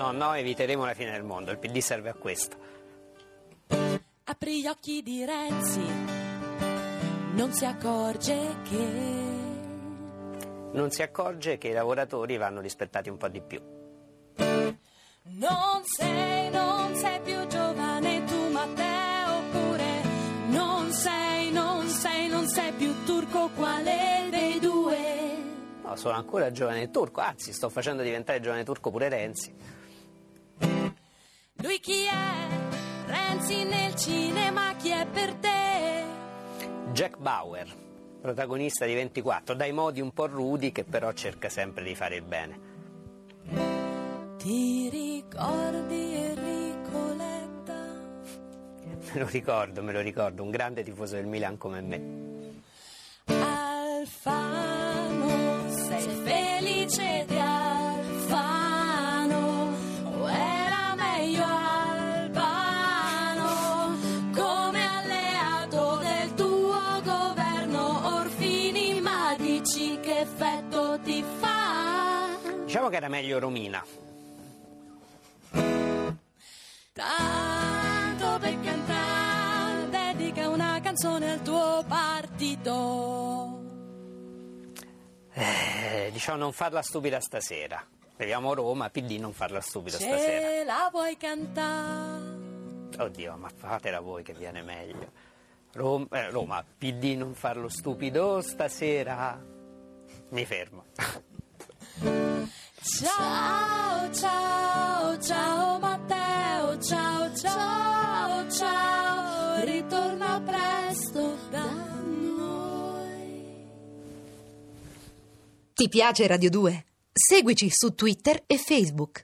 No, no, eviteremo la fine del mondo. Il PD serve a questo. Apri gli occhi di Renzi, non si accorge che Non si accorge che i lavoratori vanno rispettati un po' di più. non sei, non sei più giovane tu Matteo, oppure non sei, non sei, non sei più turco quale dei due. No, sono ancora giovane turco, anzi, sto facendo diventare giovane turco pure Renzi. Lui chi è? Renzi nel cinema, chi è per te? Jack Bauer, protagonista di 24, dai modi un po' rudi che però cerca sempre di fare il bene. Ti ricordi Enrico Letta? Me lo ricordo, me lo ricordo, un grande tifoso del Milan come me. Alfano, sei felice di effetto ti fa? Diciamo che era meglio Romina. Tanto per cantare, dedica una canzone al tuo partito. Eh, diciamo non farla stupida stasera. Vediamo Roma, PD non farla stupida stasera. Ce la vuoi cantare? Oddio, ma fatela voi che viene meglio. Rom- eh, Roma, PD non farlo stupido stasera. Mi fermo. Ciao, ciao, ciao Matteo, ciao, ciao, ciao, ritorna presto da noi. Ti piace Radio 2? Seguici su Twitter e Facebook.